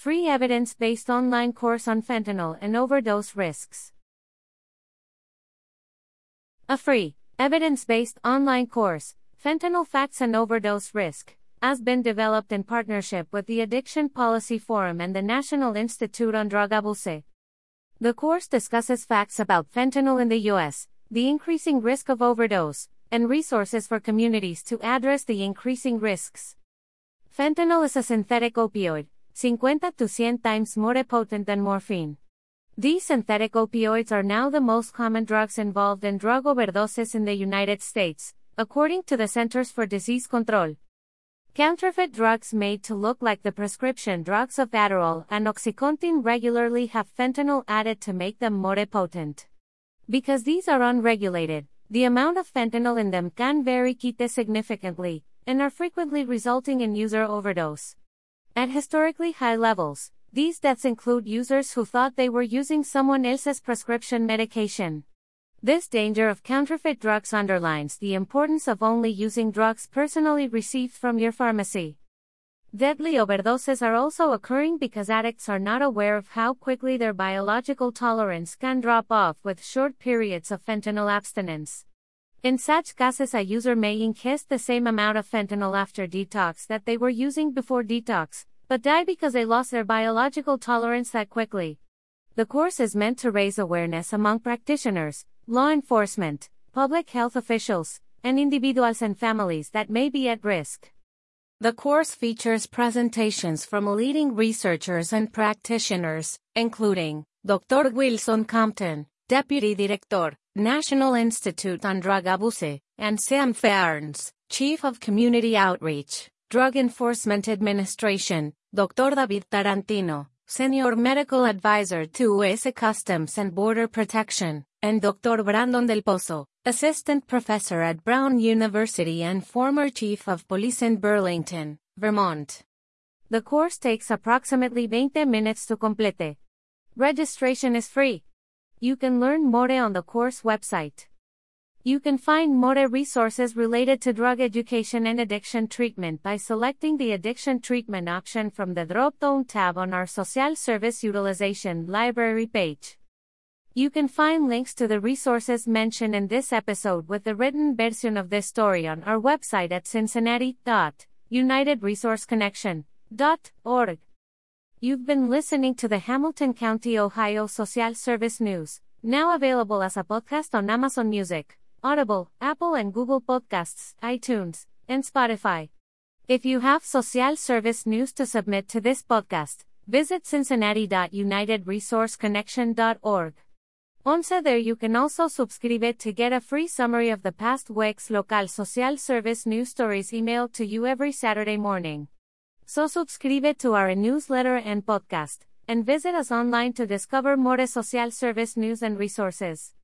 Free evidence based online course on fentanyl and overdose risks. A free, evidence based online course, Fentanyl Facts and Overdose Risk, has been developed in partnership with the Addiction Policy Forum and the National Institute on Drug Abuse. The course discusses facts about fentanyl in the U.S., the increasing risk of overdose, and resources for communities to address the increasing risks. Fentanyl is a synthetic opioid, 50 to 100 times more potent than morphine. These synthetic opioids are now the most common drugs involved in drug overdoses in the United States, according to the Centers for Disease Control. Counterfeit drugs made to look like the prescription drugs of Adderall and Oxycontin regularly have fentanyl added to make them more potent. Because these are unregulated, the amount of fentanyl in them can vary significantly, and are frequently resulting in user overdose. At historically high levels, these deaths include users who thought they were using someone else's prescription medication. This danger of counterfeit drugs underlines the importance of only using drugs personally received from your pharmacy. Deadly overdoses are also occurring because addicts are not aware of how quickly their biological tolerance can drop off with short periods of fentanyl abstinence. In such cases, a user may ingest the same amount of fentanyl after detox that they were using before detox, but die because they lost their biological tolerance that quickly. The course is meant to raise awareness among practitioners, law enforcement, public health officials, and individuals and families that may be at risk. The course features presentations from leading researchers and practitioners, including Dr. Wilson Compton, Deputy Director, National Institute on Drug Abuse, and Sam Fearns, Chief of Community Outreach, Drug Enforcement Administration, Dr. David Tarantino, Senior Medical Advisor to US Customs and Border Protection, and Dr. Brandon Del Pozo, Assistant Professor at Brown University and former Chief of Police in Burlington, Vermont. The course takes approximately 20 minutes to complete. Registration is free. You can learn more on the course website. You can find more resources related to drug education and addiction treatment by selecting the addiction treatment option from the drop-down tab on our Social Service Utilization Library page. You can find links to the resources mentioned in this episode with the written version of this story on our website at cincinnati.unitedresourceconnection.org. You've been listening to the Hamilton County, Ohio Social Service News, now available as a podcast on Amazon Music, Audible, Apple and Google Podcasts, iTunes, and Spotify. If you have social service news to submit to this podcast, visit cincinnati.unitedresourceconnection.org. Once there you can also subscribe to get a free summary of the past week's local social service news stories emailed to you every Saturday morning. So subscribe to our newsletter and podcast, and visit us online to discover more social service news and resources.